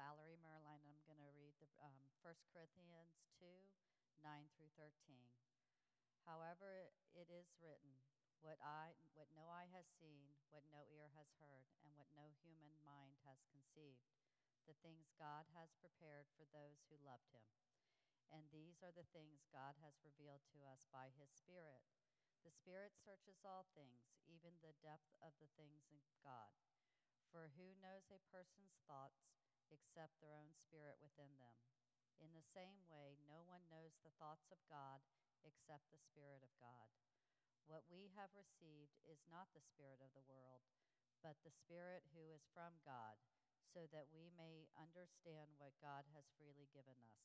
Valerie Merline. I'm going to read the um, 1 Corinthians 2 9 through 13. However, it is written, what, I, what no eye has seen, what no ear has heard, and what no human mind has conceived, the things God has prepared for those who loved him. And these are the things God has revealed to us by his Spirit. The Spirit searches all things, even the depth of the things in God. For who knows a person's thoughts except their own spirit within them? In the same way, no one knows the thoughts of God except the Spirit of God. What we have received is not the Spirit of the world, but the Spirit who is from God, so that we may understand what God has freely given us.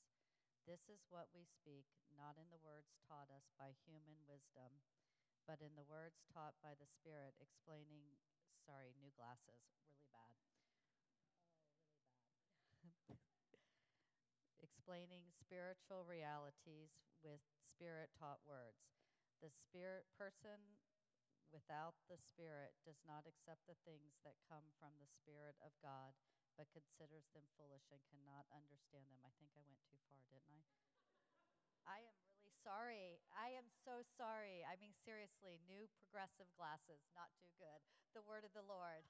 This is what we speak, not in the words taught us by human wisdom, but in the words taught by the Spirit, explaining, sorry, new glasses, really bad. Oh, really bad. Explaining spiritual realities with spirit taught words. The spirit person without the spirit does not accept the things that come from the spirit of God, but considers them foolish and cannot understand them. I think I went too far, didn't I? I am really sorry. I am so sorry. I mean, seriously, new progressive glasses, not too good. The word of the Lord.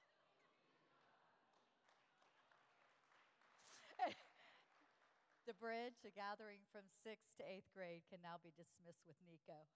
The bridge, a gathering from sixth to eighth grade, can now be dismissed with Nico.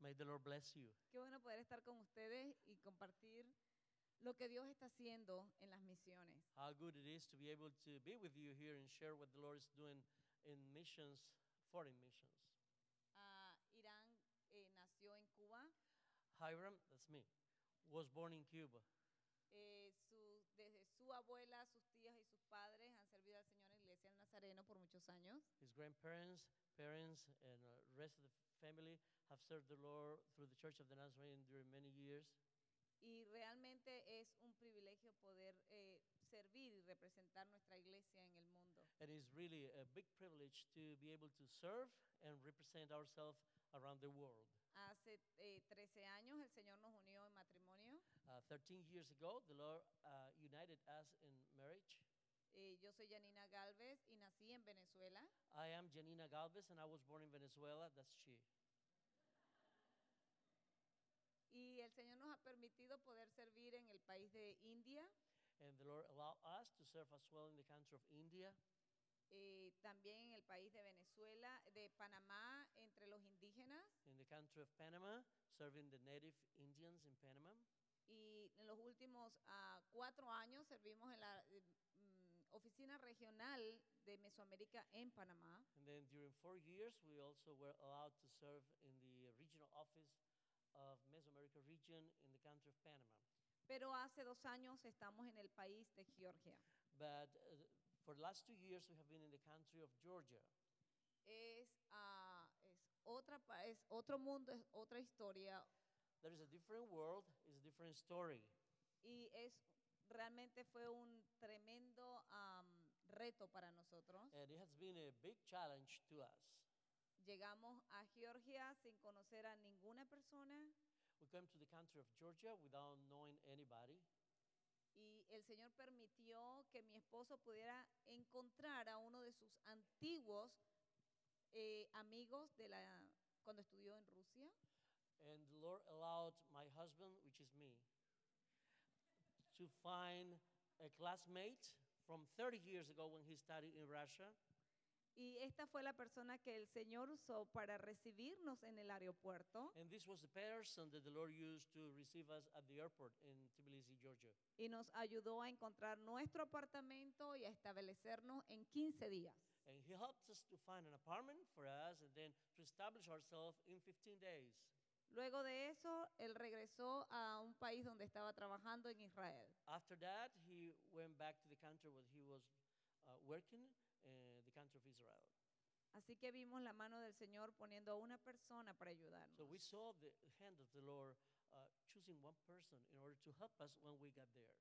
May the Lord bless you. Qué bueno poder estar con ustedes y compartir lo que Dios está haciendo en las misiones. How good it is to be able to be with you here and share what the Lord is doing in missions, foreign missions. Ah, Irán eh, nació en Cuba. Hiram, that's me, was born in Cuba. Eh, su- desde su abuela, sus tías y sus padres han servido al Señor en la Iglesia del Nazareno por muchos años. His grandparents, parents, and the rest of the family have served the Lord through the Church of the Nazarene during many years. Y realmente es un privilegio poder eh, servir y representar nuestra iglesia en el mundo. And it's really a big privilege to be able to serve and represent ourselves around the world. Hace eh, 13 años el Señor nos unió en matrimonio. Uh, 13 years ago, the Lord uh, united us in marriage. Eh, yo soy Janina Galvez y nací en Venezuela. I am Janina Galvez, and I was born in Venezuela. That's she. Y el Señor nos ha permitido poder servir en el país de India, And the Lord allowed us to serve as well in the country of India, eh, también en el país de Venezuela, de Panamá, entre los indígenas. in the country of Panama, serving the native Indians in Panama. Y en los últimos ah, cuatro años servimos en la oficina regional de Mesoamérica en Panamá. And then during four years, we also were allowed to serve in the regional office of Mesoamerica region in the country of Panama. Pero hace dos años estamos en el país de Georgia. But uh, for the last two years, we have been in the country of Georgia. Es, ah, es, otra, es otro mundo, es otra historia There is a different world, it's a different story. y es realmente fue un tremendo reto para nosotros. And it has been a big challenge to us. Llegamos a Georgia sin conocer a ninguna persona We came to the country of Georgia without knowing anybody. y el Señor permitió que mi esposo pudiera encontrar a uno de sus antiguos eh, amigos de la cuando estudió en Rusia. And the Lord allowed my husband, which is me, to find a classmate from 30 years ago when he studied in Russia. Y esta fue la persona que el Señor usó para recibirnos en el aeropuerto And this was the person that the Lord used to receive us at the airport in Tbilisi, Georgia. y nos ayudó a encontrar nuestro apartamento y a establecernos en 15 días. And he helped us to find an apartment for us and then to establish ourselves in 15 days. Luego de eso, él regresó a un país donde estaba trabajando en Israel. After that, he went back to the country where he was uh, working, uh, the country of Israel. Así que vimos la mano del Señor poniendo a una persona para ayudarnos. So we saw the hand of the Lord uh, choosing one person in order to help us when we got there.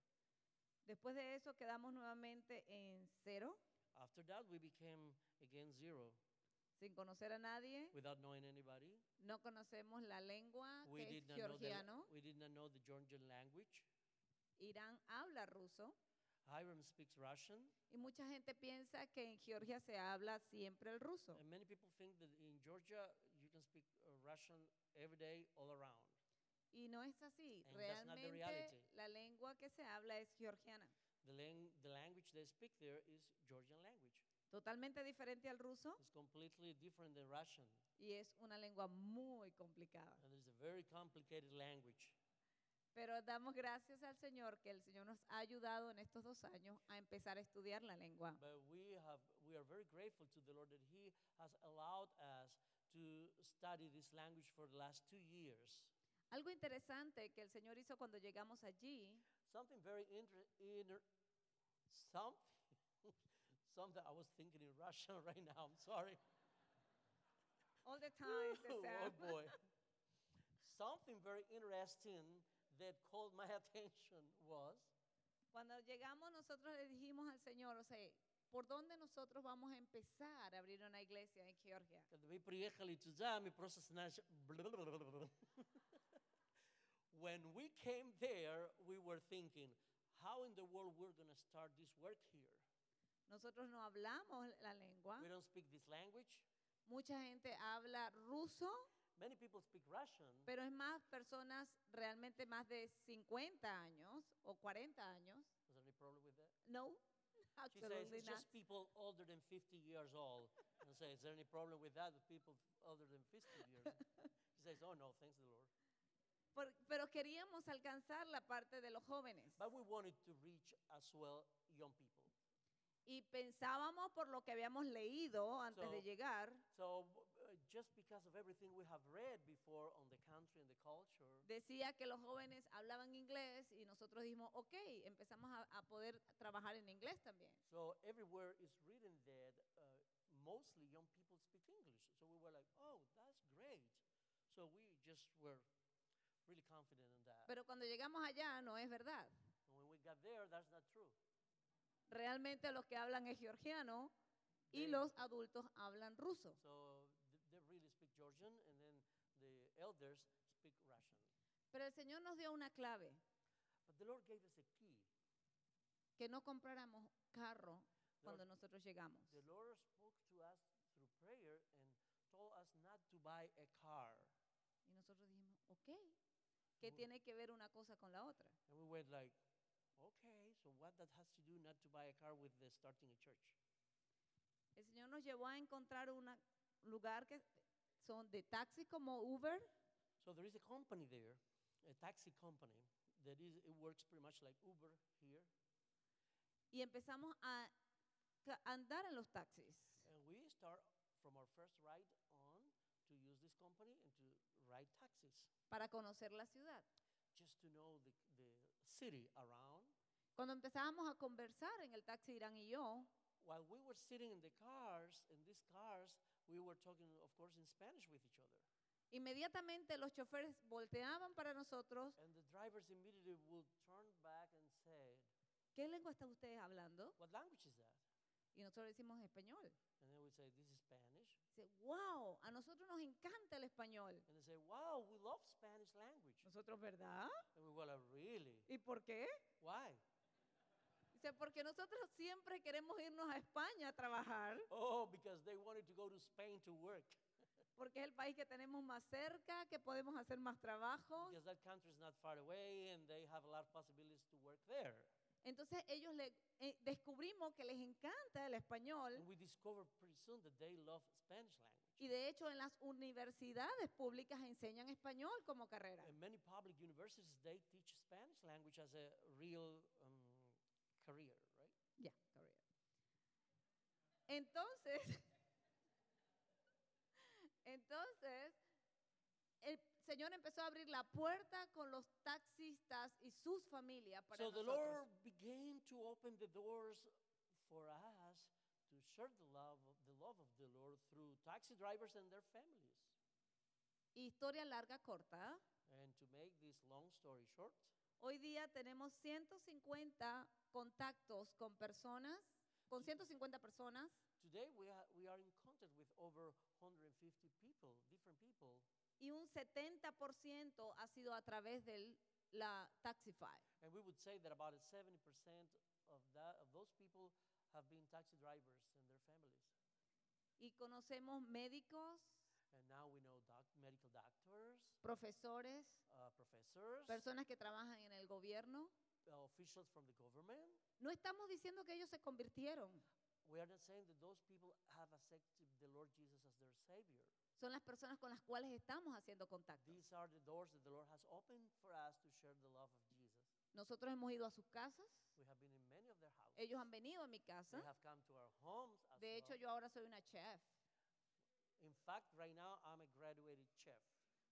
Después de eso quedamos nuevamente en cero, After that, we became again zero sin conocer a nadie. without knowing anybody. No conocemos la lengua We que did, es not know the, georgiano. we did not know the Georgian language. Irán habla ruso. Hiram speaks Russian, Y mucha gente piensa que en Georgia se habla siempre el ruso. and many people think that in Georgia you can speak uh, Russian every day, all around. Y no es así. And Realmente la lengua que se habla es georgiana. The, lang- the language they speak there is Georgian language. Totalmente diferente al ruso It's completely different than Russian, y es una lengua muy complicada. and it's a very complicated language. Pero damos gracias al Señor que el Señor nos ha ayudado en estos dos años a empezar a estudiar la lengua. But we have we are very grateful to the Lord that He has allowed us to study this language for the last two years. Algo interesante que el Señor hizo cuando llegamos allí Something very inter, inter some, something I was thinking in Russian right now. I'm sorry. all the time. the oh Sam. boy. Something very interesting that called my attention was Cuando llegamos nosotros le dijimos al Señor, o sea, ¿por dónde nosotros vamos a empezar a abrir una iglesia en Georgia? Когда вы приехали туда, мы просто начали... When we came there, we were thinking, how in the world we're going to start this work here? Nosotros no hablamos la lengua. We don't speak this language. Mucha gente habla ruso, Many people speak Russian, pero es más personas realmente más de 50 años o 40 años. is there any problem with that? No, She says absolutely it's not. just people older than 50 years old. And say, is there any problem with that with people older than 50 years? She says, oh no, thanks the Lord. Por- pero queríamos alcanzar la parte de los jóvenes. But we wanted to reach as well young people. Y pensábamos por lo que habíamos leído antes de So- llegar, So uh, just because of everything we have read before on the country and the culture, decía que los jóvenes hablaban inglés y nosotros dijimos, ok, empezamos a, a poder trabajar en inglés también. so everywhere is written that uh, mostly young people speak English. So we were like, oh, that's great. So we just were really confident in that. Pero cuando llegamos allá no es verdad. And when we got there, that's not true. Realmente los que hablan es georgiano y los adultos hablan ruso. So th- they really speak Georgian, and then the elders speak Russian. Pero el Señor nos dio una clave, But the Lord gave us a key. que no compráramos carro cuando Lord- nosotros llegamos. The Lord spoke to us through prayer and told us not to buy a car. Y nosotros dijimos, ok, ¿qué tiene que ver una cosa con la otra? And we went like, okay, so what that has to do not to buy a car with the starting a church? El Señor nos llevó a encontrar un lugar que son de taxi como Uber, So there is a company there, a taxi company that is it works pretty much like Uber here, y empezamos a andar en los taxis. and we start from our first ride on to use this company and to ride taxis para conocer la ciudad. just to know the, the city around. Cuando empezábamos a conversar en el taxi Irán y yo, While we were sitting in the cars, in these cars, we were talking, of course, in Spanish with each other. inmediatamente los choferes volteaban para nosotros, And the drivers immediately would turn back and say, ¿qué lengua están ustedes hablando? What language is that? Y nosotros decimos español. And they would say, This is Spanish. Wow, a nosotros nos encanta el español. And they say, Wow, we love Spanish language. Nosotros, ¿verdad? And we were like, Really? ¿Y por qué? Why? Dice, porque nosotros siempre queremos irnos a España a trabajar, Oh, because they wanted to go to Spain to work. porque es el país que tenemos más cerca, que podemos hacer más trabajos. Because that country is not far away and they have a lot of possibilities to work there. Entonces ellos le, eh, descubrimos que les encanta el español And we discovered pretty soon that they love Spanish language. y de hecho en las universidades públicas enseñan español como carrera. In many public universities, they teach Spanish language as a real career, right? Ya, carrera. Entonces, entonces, el Señor empezó a abrir la puerta con los taxistas y sus familias para So the nosotros. Lord began to open the doors for us to share the love of the love of the Lord through taxi drivers and their families. Historia larga, corta. And to make this long story short, Hoy día tenemos 150 contactos con personas, con 150 personas today we are, we are in contact with over 150 people, different people, y un 70% ha sido a través de la Taxify. and we would say that about 70% of that of those people have been taxi drivers and their families. Y conocemos médicos, And now we know doc- medical doctors, profesores, uh, professors, personas que trabajan en el gobierno. uh, officials from the government. No estamos diciendo que ellos se convirtieron. We are not saying that those people have accepted the Lord Jesus as their Savior. Son las personas con las cuales estamos haciendo contacto. These are the doors that the Lord has opened for us to share the love of Jesus. Nosotros hemos ido a sus casas. We have been in many of their houses. Ellos han venido a mi casa. They have come to our homes as De hecho, well. yo ahora soy una chef. In fact, right now I'm a graduated chef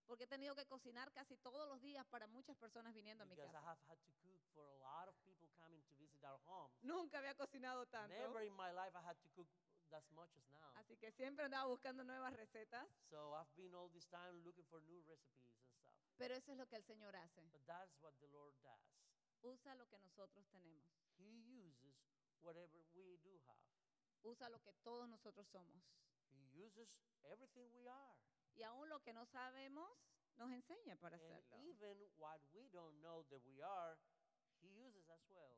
Porque he tenido que cocinar casi todos los días para muchas personas viniendo a mi because casa. a lot of people coming to visit our homes. Nunca había cocinado tanto. Never in my life I had to cook as much as now. Así que siempre andaba buscando nuevas recetas. So I've been all this time looking for new recipes and stuff. Pero eso es lo que el Señor hace. But that's what the Lord does. Usa lo que nosotros tenemos. He uses whatever we do have. Usa lo que todos nosotros somos. He uses everything we are. Y aún lo que no sabemos, nos enseña para And hacerlo. even what we don't know that we are, He uses as well.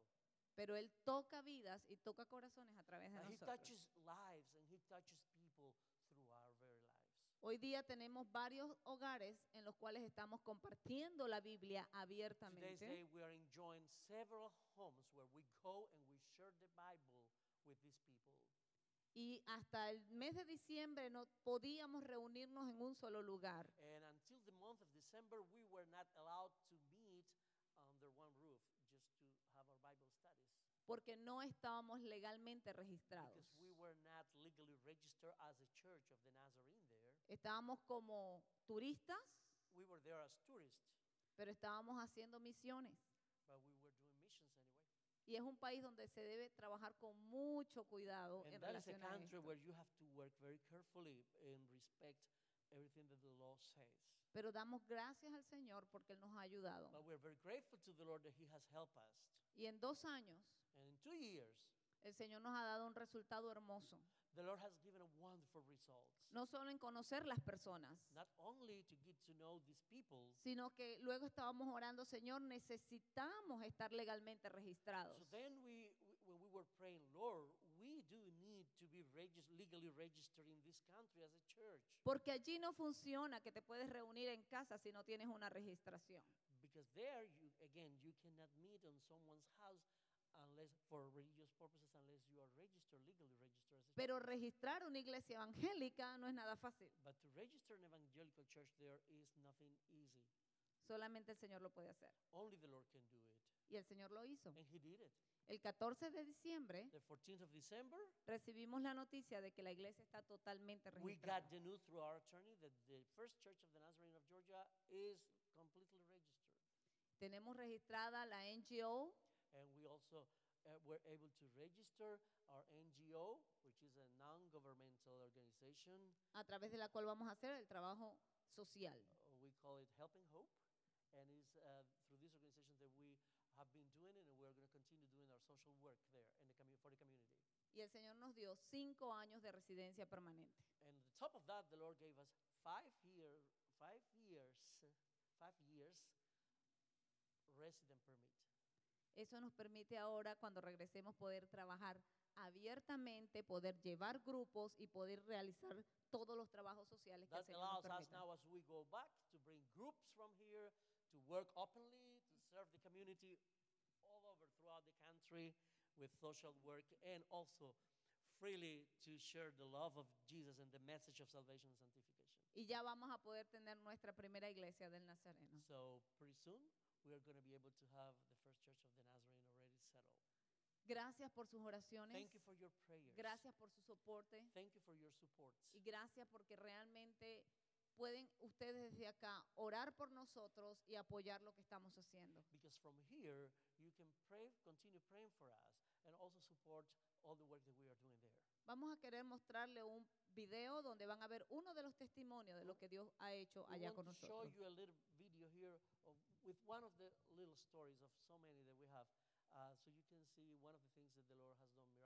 Pero Él toca vidas y toca corazones a través de he nosotros. touches lives and He touches people through our very lives. Hoy día tenemos varios hogares en los cuales estamos compartiendo la Biblia Today's abiertamente. day, we are enjoying several homes where we go and we share the Bible with these people. Y hasta el mes de diciembre no podíamos reunirnos en un solo lugar. And until the month of December, we were not allowed to meet under one roof just to have our Bible studies. porque no estábamos legalmente registrados. Because we were not legally registered as a church of the Nazarene there. Estábamos como turistas, We were there as tourists, pero estábamos haciendo misiones. but we were doing missions anyway. Y es un país donde se debe trabajar con mucho cuidado And en that is a country esto. where you have to work very carefully and respect everything that the law says. Pero damos gracias al Señor porque Él nos ha ayudado. But we're very grateful to the Lord that He has helped us. Y en dos años, And in two years, el Señor nos ha dado un resultado hermoso. the Lord has given a wonderful results. No solo en conocer las personas, Not only to get to know these people, sino que luego estábamos orando, Señor, necesitamos estar legalmente registrados. so then we, when we were praying, Lord, we do need to be regis- legally registered in this country as a church. Porque allí no funciona que te puedes reunir en casa si no tienes una registración. Because there, you again, you cannot meet on someone's house unless for religious purposes, unless you are registered, legally registered as a Pero registrar una iglesia evangélica no es nada fácil. But to register an evangelical church there is nothing easy. Solamente el Señor lo puede hacer. Only the Lord can do it. Y el Señor lo hizo. And He did it. El 14 de diciembre The 14th of December, recibimos la noticia de que la iglesia está totalmente we got registrada. the news through our attorney that the First Church of the Nazarene of Georgia is completely registered. Tenemos registrada la NGO, And we also uh, were able to register our NGO, which is a non-governmental organization. a través de la cual vamos a hacer el trabajo social. Uh, we call it Helping Hope. And it's uh, through this organization that we have been doing it, and we're going to continue doing our social work there in the for the community. Y el Señor nos dio cinco años de residencia permanente. And on top of that, the Lord gave us five year, five years, five years resident permit. Eso nos permite ahora, cuando regresemos, poder trabajar abiertamente, poder llevar grupos y poder realizar todos los trabajos sociales que el That Señor nos allows us permita. now, as we go back, to bring groups from here to work openly, to serve the community all over throughout the country with social work, and also freely to share the love of Jesus and the message of salvation and sanctification. Y ya vamos a poder tener nuestra primera iglesia del Nazareno. So pretty soon, we are going to be able to have the first church of the Nazarene already settled. Gracias por sus oraciones. Thank you for your prayers. Gracias por su soporte. Thank you for your supports. Y gracias porque realmente pueden ustedes desde acá orar por nosotros y apoyar lo que estamos haciendo. Because from here, you can pray, continue praying for us, and also support all the work that we are doing there. Vamos a querer mostrarle un video donde van a ver uno de los testimonios de lo que Dios ha hecho allá con show nosotros. you a little video here of, with one of the little stories of so many that we have, uh, so you can see one of the things that the Lord has done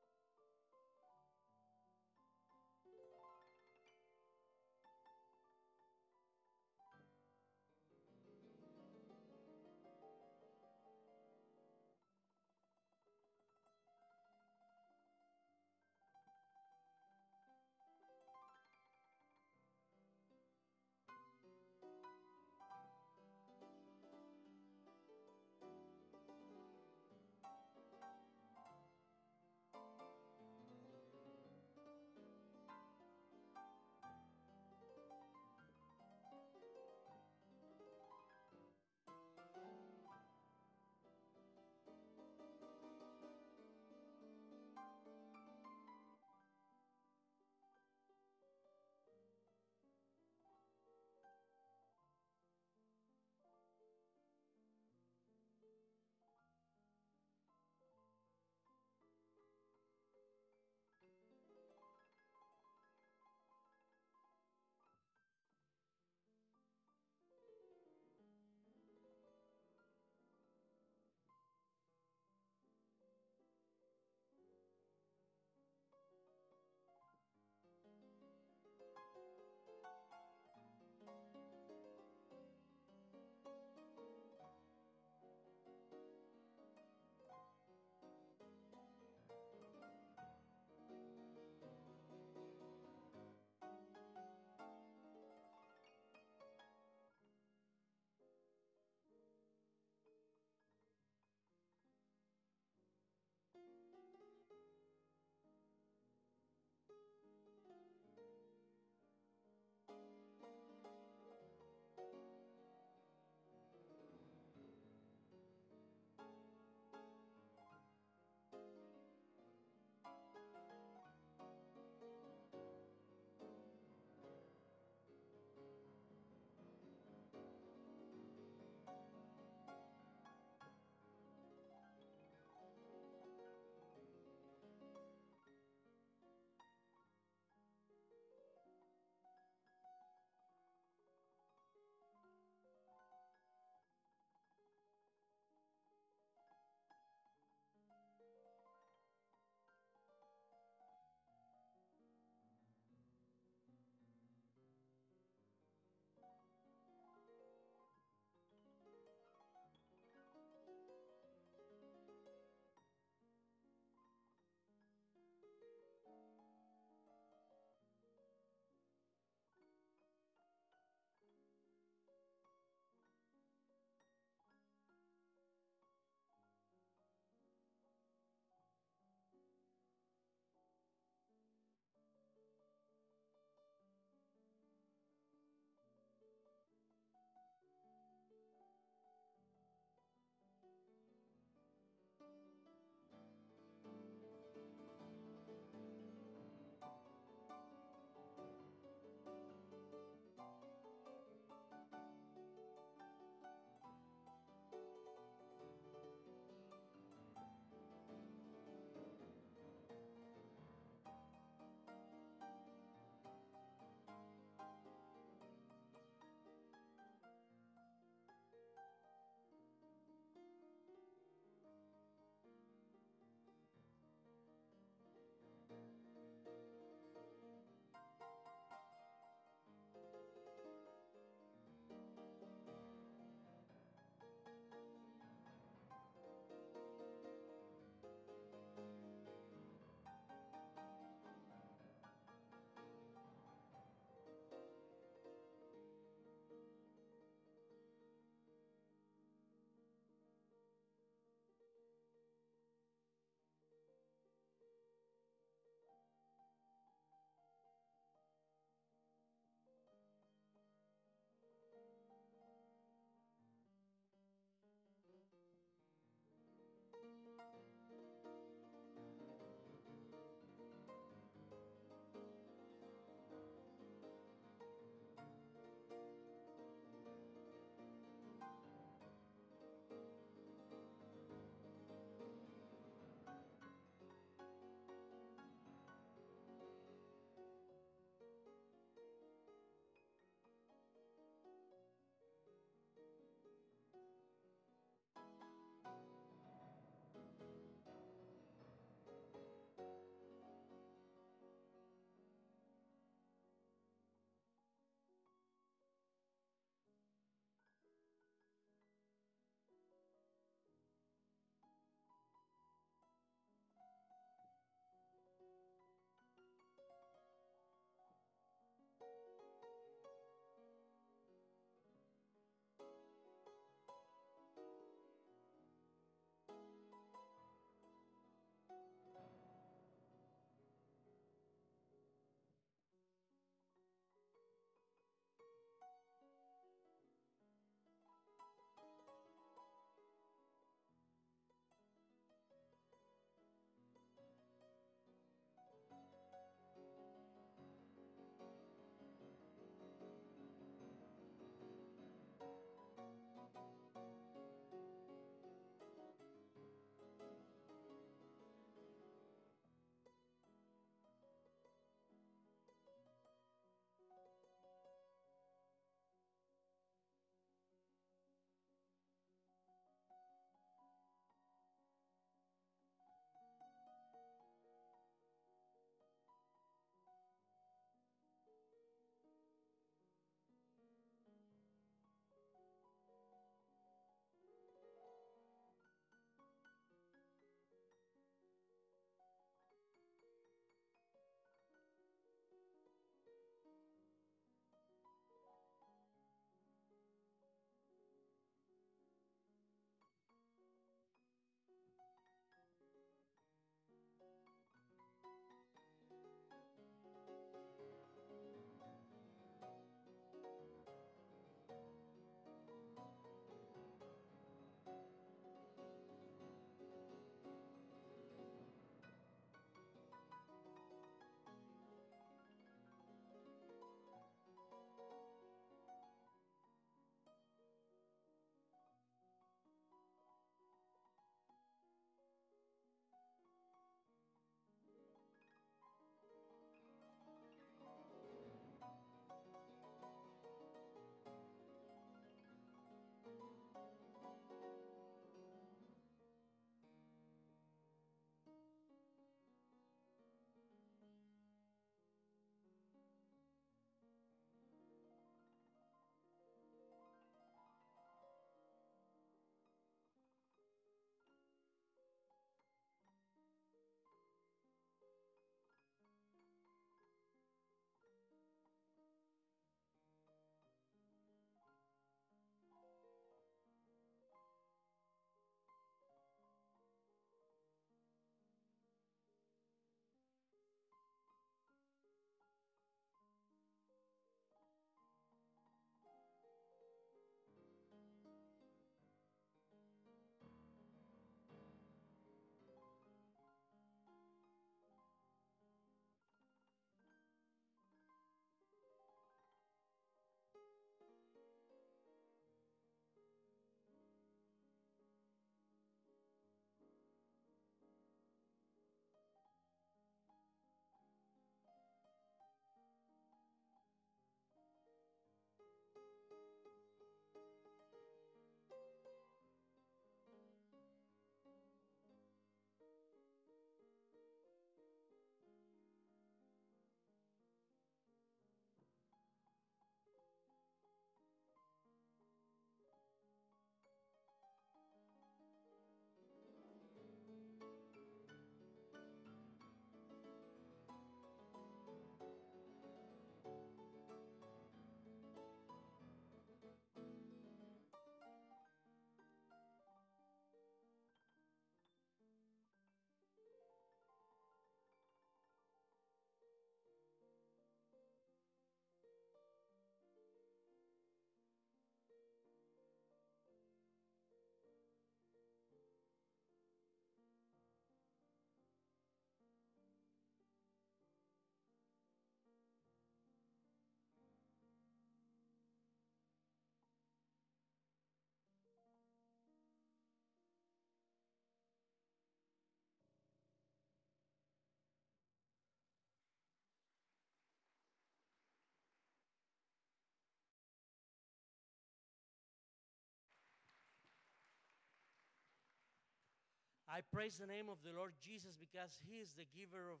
I praise the name of the Lord Jesus because He is the giver of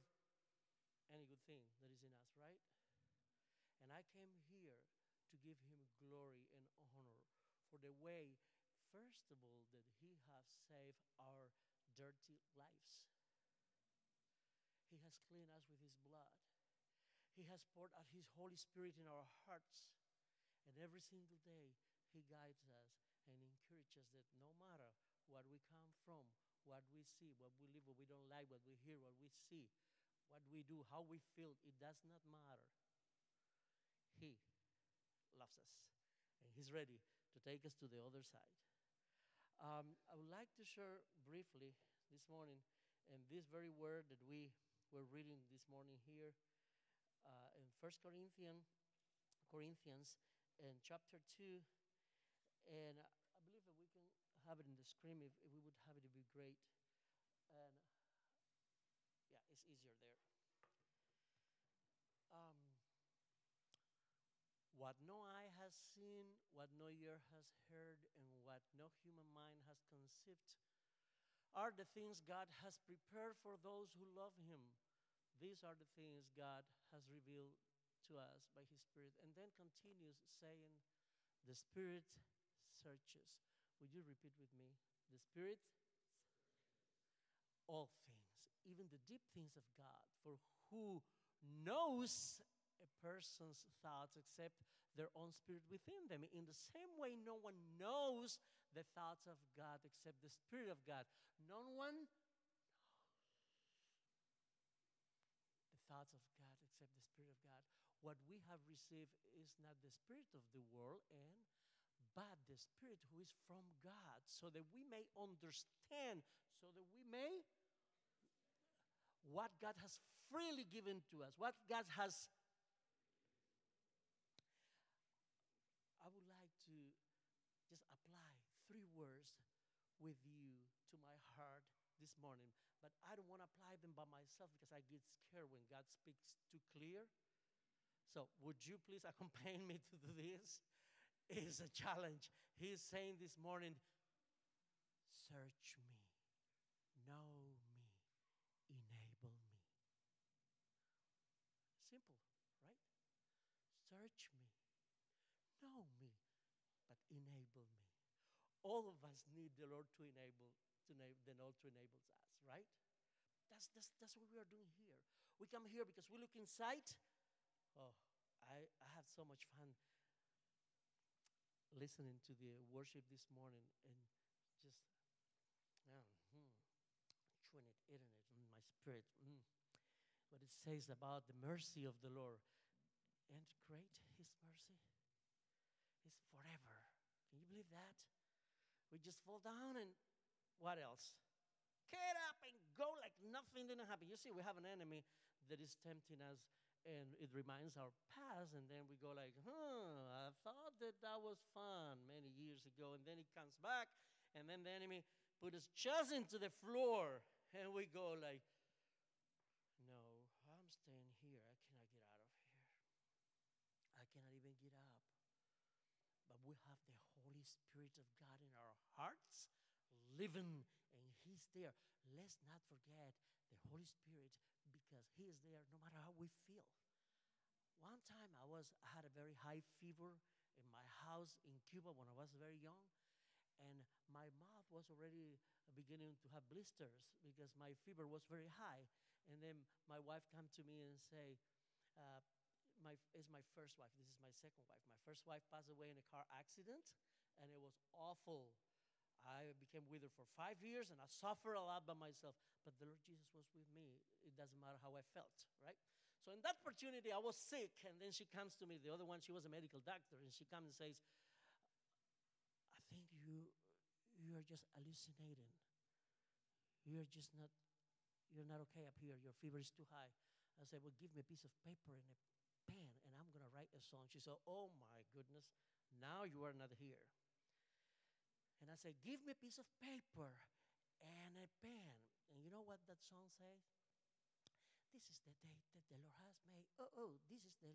any good thing that is in us, right? And I came here to give Him glory and honor for the way, first of all, that He has saved our dirty lives. He has cleaned us with His blood. He has poured out His Holy Spirit in our hearts. And every single day, He guides us and encourages us that no matter what we come from, what we see, what we live, what we don't like, what we hear, what we see, what we do, how we feel, it does not matter. He loves us, and He's ready to take us to the other side. Um, I would like to share briefly this morning, and this very word that we were reading this morning here uh, in First Corinthians, Corinthians, in chapter two, and I believe that we can have it in the screen. If, if we would have it, it would be great. And yeah, it's easier there. Um, what no eye has seen, what no ear has heard, and what no human mind has conceived are the things God has prepared for those who love Him. These are the things God has revealed to us by His Spirit. And then continues saying, The Spirit searches. Would you repeat with me? The Spirit, all things, even the deep things of God. For who knows a person's thoughts except their own spirit within them? In the same way, no one knows the thoughts of God except the Spirit of God. No one the thoughts of God except the Spirit of God. What we have received is not the Spirit of the world, and but the Spirit who is from God, so that we may understand, so that we may what God has freely given to us, what God has. I would like to just apply three words with you to my heart this morning, but I don't want to apply them by myself because I get scared when God speaks too clear. So, would you please accompany me to do this? Is a challenge. He's saying this morning, Search me, know me, enable me. Simple, right? Search me, know me, but enable me. All of us need the Lord to enable, to enable the Lord to enable us, right? That's, that's, that's what we are doing here. We come here because we look inside. Oh, I, I had so much fun listening to the worship this morning and just, yeah, hmm, chewing it, eating it in my spirit. Mm. What it says about the mercy of the Lord. And great, His mercy is forever. Can you believe that? We just fall down and what else? Get up and go like nothing didn't happen. You see, we have an enemy that is tempting us and it reminds our past and then we go like huh i thought that that was fun many years ago and then it comes back and then the enemy put his chest into the floor and we go like no i'm staying here. I cannot get out of here. I cannot even get up. But we have the holy spirit of god in our hearts living and he's there. Let's not forget the holy spirit because he is there no matter how we feel one time I was I had a very high fever in my house in Cuba when I was very young, and my mouth was already beginning to have blisters because my fever was very high. And then my wife come to me and say, uh, "My is my first wife. This is my second wife. My first wife passed away in a car accident, and it was awful. I became with her for five years, and I suffered a lot by myself. But the Lord Jesus was with me. Doesn't matter how I felt, right? So in that opportunity, I was sick, and then she comes to me. The other one, she was a medical doctor, and she comes and says, "I think you, you are just hallucinating. You are just not, you're not okay up here. Your fever is too high." I said, "Well, give me a piece of paper and a pen, and I'm gonna write a song." She said, "Oh my goodness, now you are not here." And I said, "Give me a piece of paper and a pen." And you know what that song says? This is the day that the Lord has made. Oh, oh, this is the,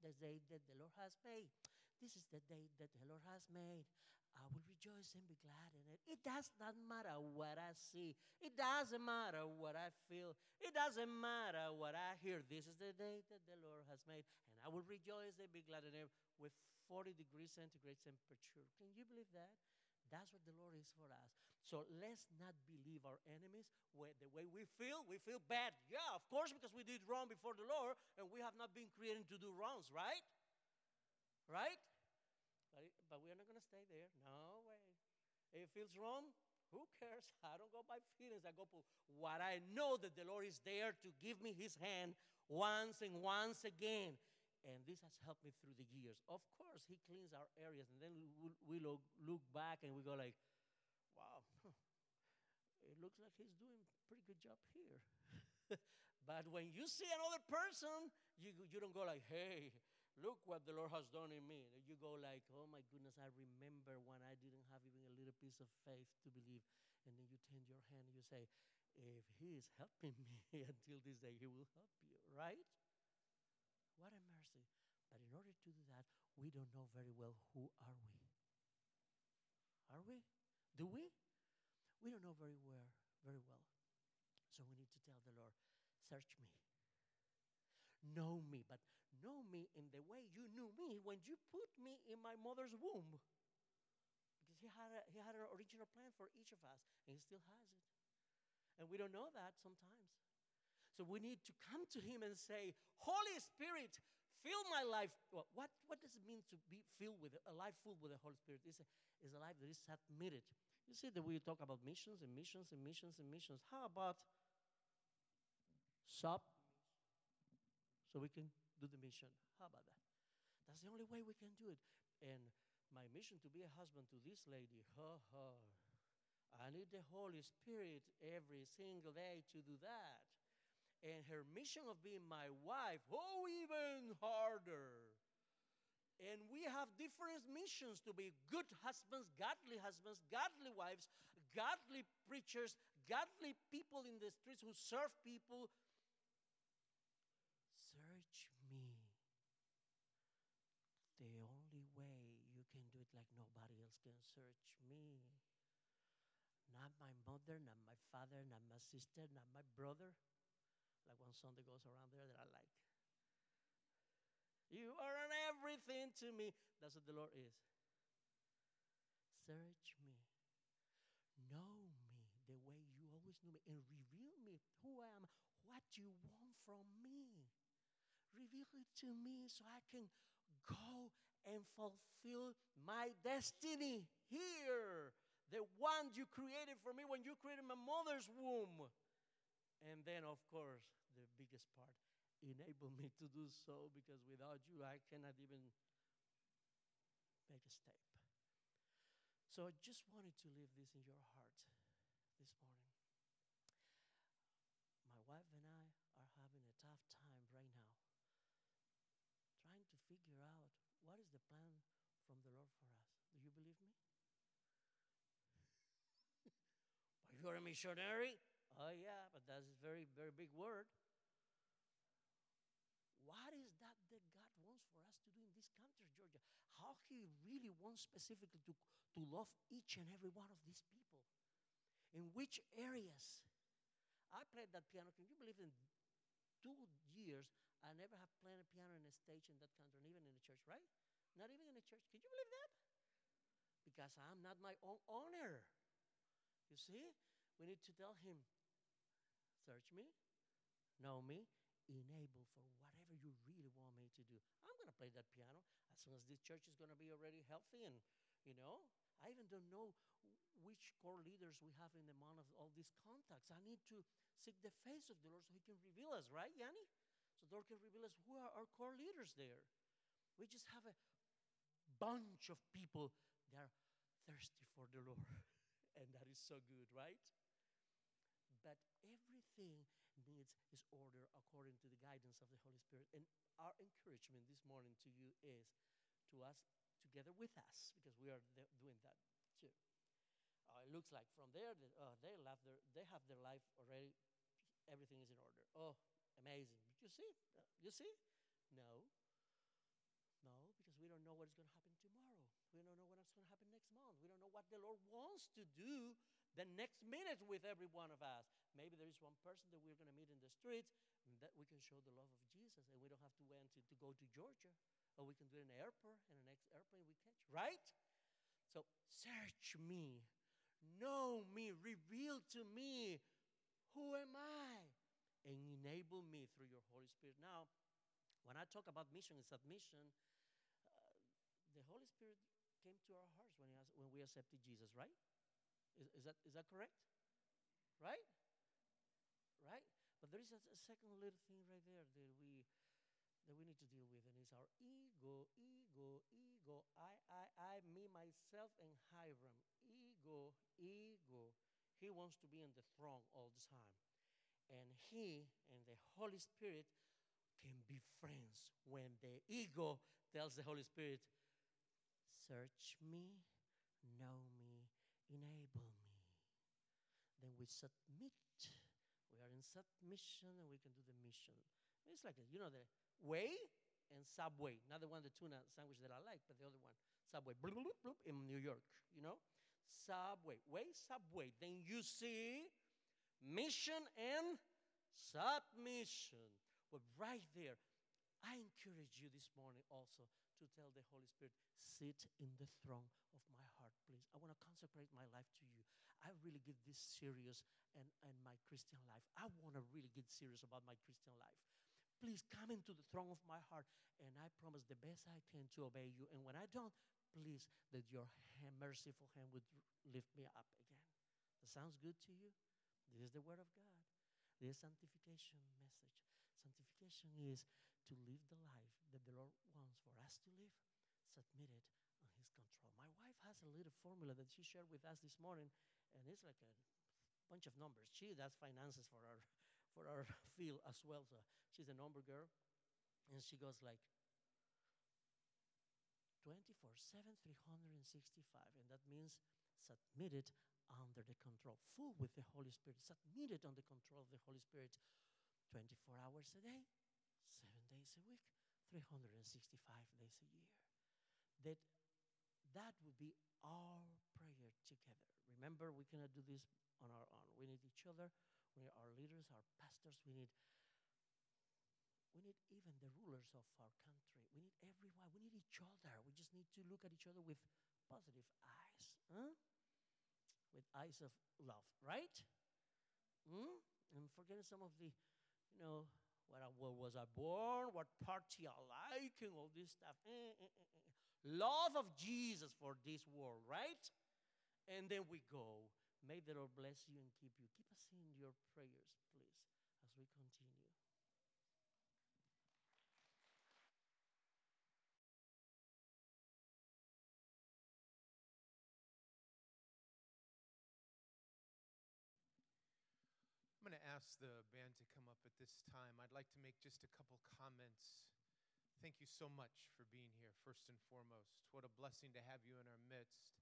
the day that the Lord has made. This is the day that the Lord has made. I will rejoice and be glad in it. It does not matter what I see. It doesn't matter what I feel. It doesn't matter what I hear. This is the day that the Lord has made, and I will rejoice and be glad in it with 40 degrees centigrade temperature. Can you believe that? That's what the Lord is for us. So let's not believe our enemies where the way we feel. We feel bad. Yeah, of course, because we did wrong before the Lord, and we have not been created to do wrongs, right? Right? But, but we're not going to stay there. No way. If it feels wrong, who cares? I don't go by feelings. I go by what I know that the Lord is there to give me His hand once and once again. And this has helped me through the years. Of course, He cleans our areas, and then we, we look, back and we go like, looks like He's doing a pretty good job here. but when you see another person, you, you don't go like, hey, look what the Lord has done in me. You go like, oh my goodness, I remember when I didn't have even a little piece of faith to believe. And then you tend your hand and you say, if he is helping me until this day, he will help you, right? What a mercy. But in order to do that, we don't know very well who are we. Are we? Do we? We don't know very well, very well. So we need to tell the Lord, search me. Know me, but know me in the way you knew me when you put me in my mother's womb. Because he had, a, he had an original plan for each of us, and he still has it. And we don't know that sometimes. So we need to come to him and say, Holy Spirit, fill my life. Well, what, what does it mean to be filled with a life full with the Holy Spirit? It's a, it's a life that is submitted. You see that we talk about missions and missions and missions and missions. How about sub? So we can do the mission. How about that? That's the only way we can do it. And my mission to be a husband to this lady, ha ha. I need the Holy Spirit every single day to do that. And her mission of being my wife, oh, even harder. And we have different missions to be good husbands, godly husbands, godly wives, godly preachers, godly people in the streets who serve people. Search me. The only way you can do it like nobody else can search me. Not my mother, not my father, not my sister, not my brother. Like one song that goes around there that I like. You are an everything to me. That's what the Lord is. Search me. Know me the way you always knew me and reveal me who I am, what you want from me. Reveal it to me so I can go and fulfill my destiny here. The one you created for me when you created my mother's womb. And then, of course, the biggest part enable me to do so because without you, I cannot even make a step. So I just wanted to leave this in your heart this morning. My wife and I are having a tough time right now trying to figure out what is the plan from the Lord for us. Do you believe me? Are you a missionary? Oh, yeah, but that's a very, very big word. What is that that God wants for us to do in this country, Georgia? How He really wants specifically to, to love each and every one of these people. In which areas? I played that piano. Can you believe in two years I never have played a piano in a stage in that country, and even in a church, right? Not even in a church. Can you believe that? Because I'm not my own owner. You see? We need to tell him, search me, know me, enable for whatever you really want me to do. I'm going to play that piano as soon as this church is going to be already healthy and, you know, I even don't know which core leaders we have in among of all these contacts. I need to seek the face of the Lord so he can reveal us, right, Yanni? So the Lord can reveal us who are our core leaders there. We just have a bunch of people that are thirsty for the Lord. and that is so good, right? But everything needs his order according to the guidance of the Holy Spirit. And our encouragement this morning to you is to us together with us, because we are doing that too. Uh, it looks like from there, that, uh, they, their, they have their life already, everything is in order. Oh, amazing. You see? Uh, you see? No. No, because we don't know what is going to happen tomorrow. We don't know what's going to happen next month. We don't know what the Lord wants to do the next minute with every one of us. Maybe there is one person that we're going to meet in the streets and that we can show the love of Jesus and we don't have to wait until to go to Georgia or we can do it in the airport and the next airplane we catch, right? So search me, know me, reveal to me who am I, and enable me through your Holy Spirit. Now, when I talk about mission and submission, uh, the Holy Spirit came to our hearts when, when we accepted Jesus, right? Is, is, that, is that correct? Right? Right? But there is a, a second little thing right there that we that we need to deal with, and it's our ego, ego, ego. I, I, I, me, myself, and Hiram. Ego, ego. He wants to be in the throne all the time. And he and the Holy Spirit can be friends when the ego tells the Holy Spirit, Search me, know me, enable me. Then we submit. We are in submission and we can do the mission. It's like, you know, the way and Subway. Not the one, the tuna sandwich that I like, but the other one. Subway, bloop, bloop, bloop, in New York, you know? Subway, way, Subway. Then you see mission and submission. But right there, I encourage you this morning also to tell the Holy Spirit, sit in the throne of my heart, please. I want to consecrate my life to you. I really get this serious and, and my Christian life. I want to really get serious about my Christian life please come into the throne of my heart. And I promise the best I can to obey you. And when I don't, please, that your hand, merciful hand would lift me up again. That sounds good to you? This is the word of God. This sanctification message. Sanctification is to live the life that the Lord wants for us to live, submitted on His control. My wife has a little formula that she shared with us this morning, and it's like a bunch of numbers. She does finances for our for our field as well. So she's a number girl, and she goes like 24 7, 365. And that means submitted under the control, full with the Holy Spirit, submitted the control of the Holy Spirit 24 hours a day, seven days a week, 365 days a year. That that would be our prayer together. Remember, we cannot do this on our own. We need each other. We need our leaders, our pastors. We need we need even the rulers of our country. We need everyone. We need each other. We just need to look at each other with positive eyes, huh? with eyes of love, right? Hmm? And forgetting some of the, you know, where, I, where was I born, what party I like, and all this stuff. Eh, eh, eh. Love of Jesus for this world, right? And then we go. May the Lord bless you and keep you. Keep us in your prayers, please, as we continue. I'm going to ask the band to come up at this time. I'd like to make just a couple comments. Thank you so much for being here, first and foremost. What a blessing to have you in our midst.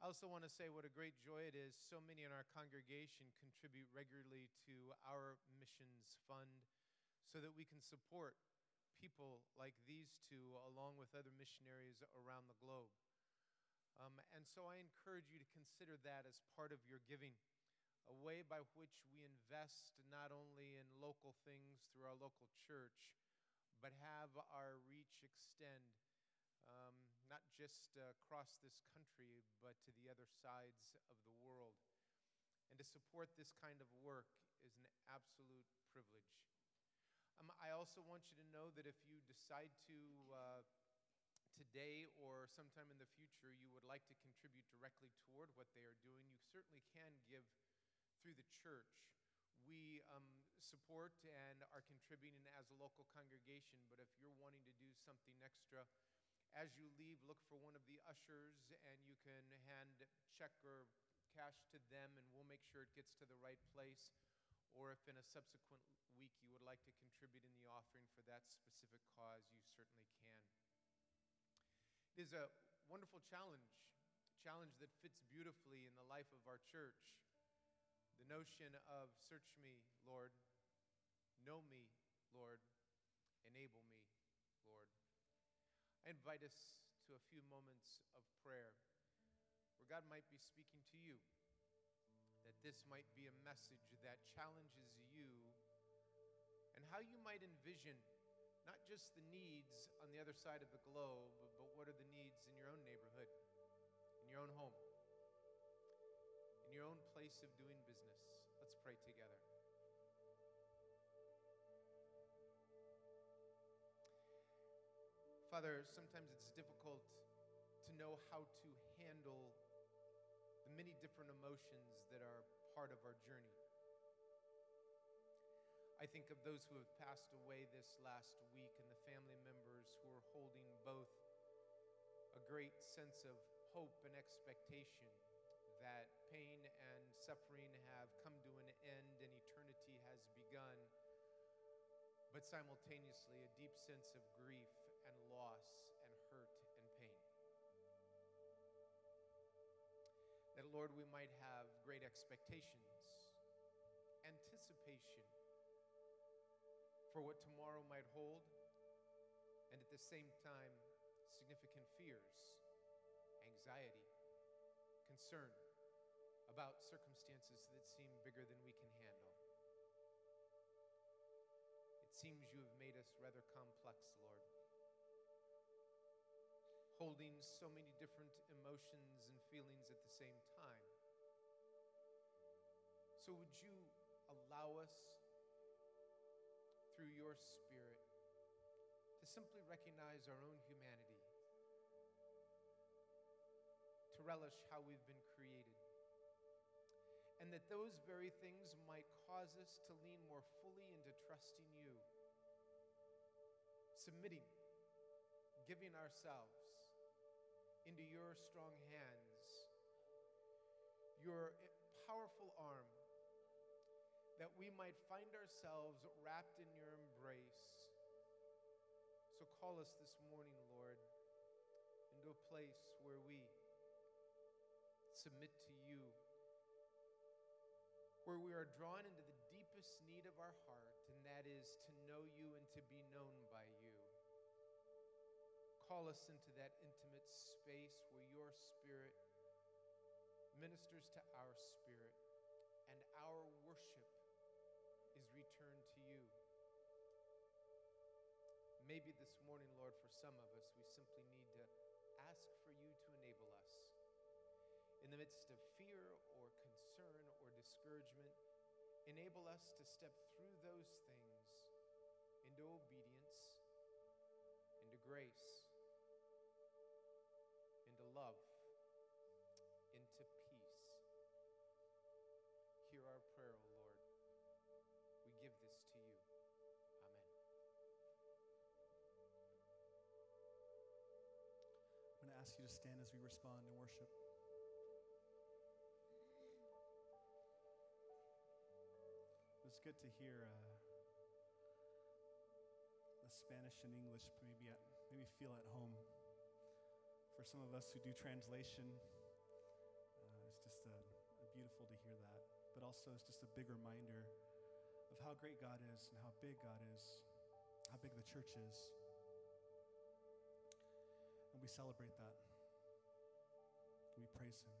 I also want to say what a great joy it is. So many in our congregation contribute regularly to our missions fund so that we can support people like these two along with other missionaries around the globe. Um, and so I encourage you to consider that as part of your giving, a way by which we invest not only in local things through our local church, but have our reach extend um, not just uh, across this country, but to the other sides of the world. And to support this kind of work is an absolute privilege. Um, I also want you to know that if you decide to uh, today or sometime in the future you would like to contribute directly toward what they are doing, you certainly can give through the church. We um, support and are contributing as a local congregation, but if you're wanting to do something extra, as you leave, look for one of the ushers and you can hand check or cash to them, and we'll make sure it gets to the right place. Or if in a subsequent week you would like to contribute in the offering for that specific cause, you certainly can. It is a wonderful challenge, challenge that fits beautifully in the life of our church. The notion of search me, Lord, know me, Lord, enable me. I invite us to a few moments of prayer where God might be speaking to you, that this might be a message that challenges you and how you might envision not just the needs on the other side of the globe, but what are the needs in your own neighborhood, in your own home, in your own place of doing business. Let's pray together. Father, sometimes it's difficult to know how to handle the many different emotions that are part of our journey. I think of those who have passed away this last week and the family members who are holding both a great sense of hope and expectation that pain and suffering have come to an end and eternity has begun, but simultaneously a deep sense of grief loss and hurt and pain. That, Lord, we might have great expectations, anticipation for what tomorrow might hold, and at the same time, significant fears, anxiety, concern about circumstances that seem bigger than we can handle. It seems you have made us rather complex, Lord, holding so many different emotions and feelings at the same time. So, would you allow us through your Spirit to simply recognize our own humanity, to relish how we've been created, and that those very things might cause us to lean more fully into trusting you, submitting, giving ourselves into your strong hands, your powerful arm that we might find ourselves wrapped in your embrace. So call us this morning, Lord, into a place where we submit to you, where we are drawn into the deepest need of our heart, and that is to know you and to be known by you. Call us into that intimate space where your spirit ministers to our spirit and our worship is returned to you. Maybe this morning, Lord, for some of us, we simply need to ask for you to enable us. In the midst of fear or concern or discouragement, enable us to step through those things into obedience, into grace, ask you to stand as we respond in worship. It was good to hear uh, the Spanish and English maybe at, maybe feel at home. For some of us who do translation, uh, it's just uh, beautiful to hear that. But also, it's just a big reminder of how great God is and how big God is, how big the church is. We celebrate that. We praise Him.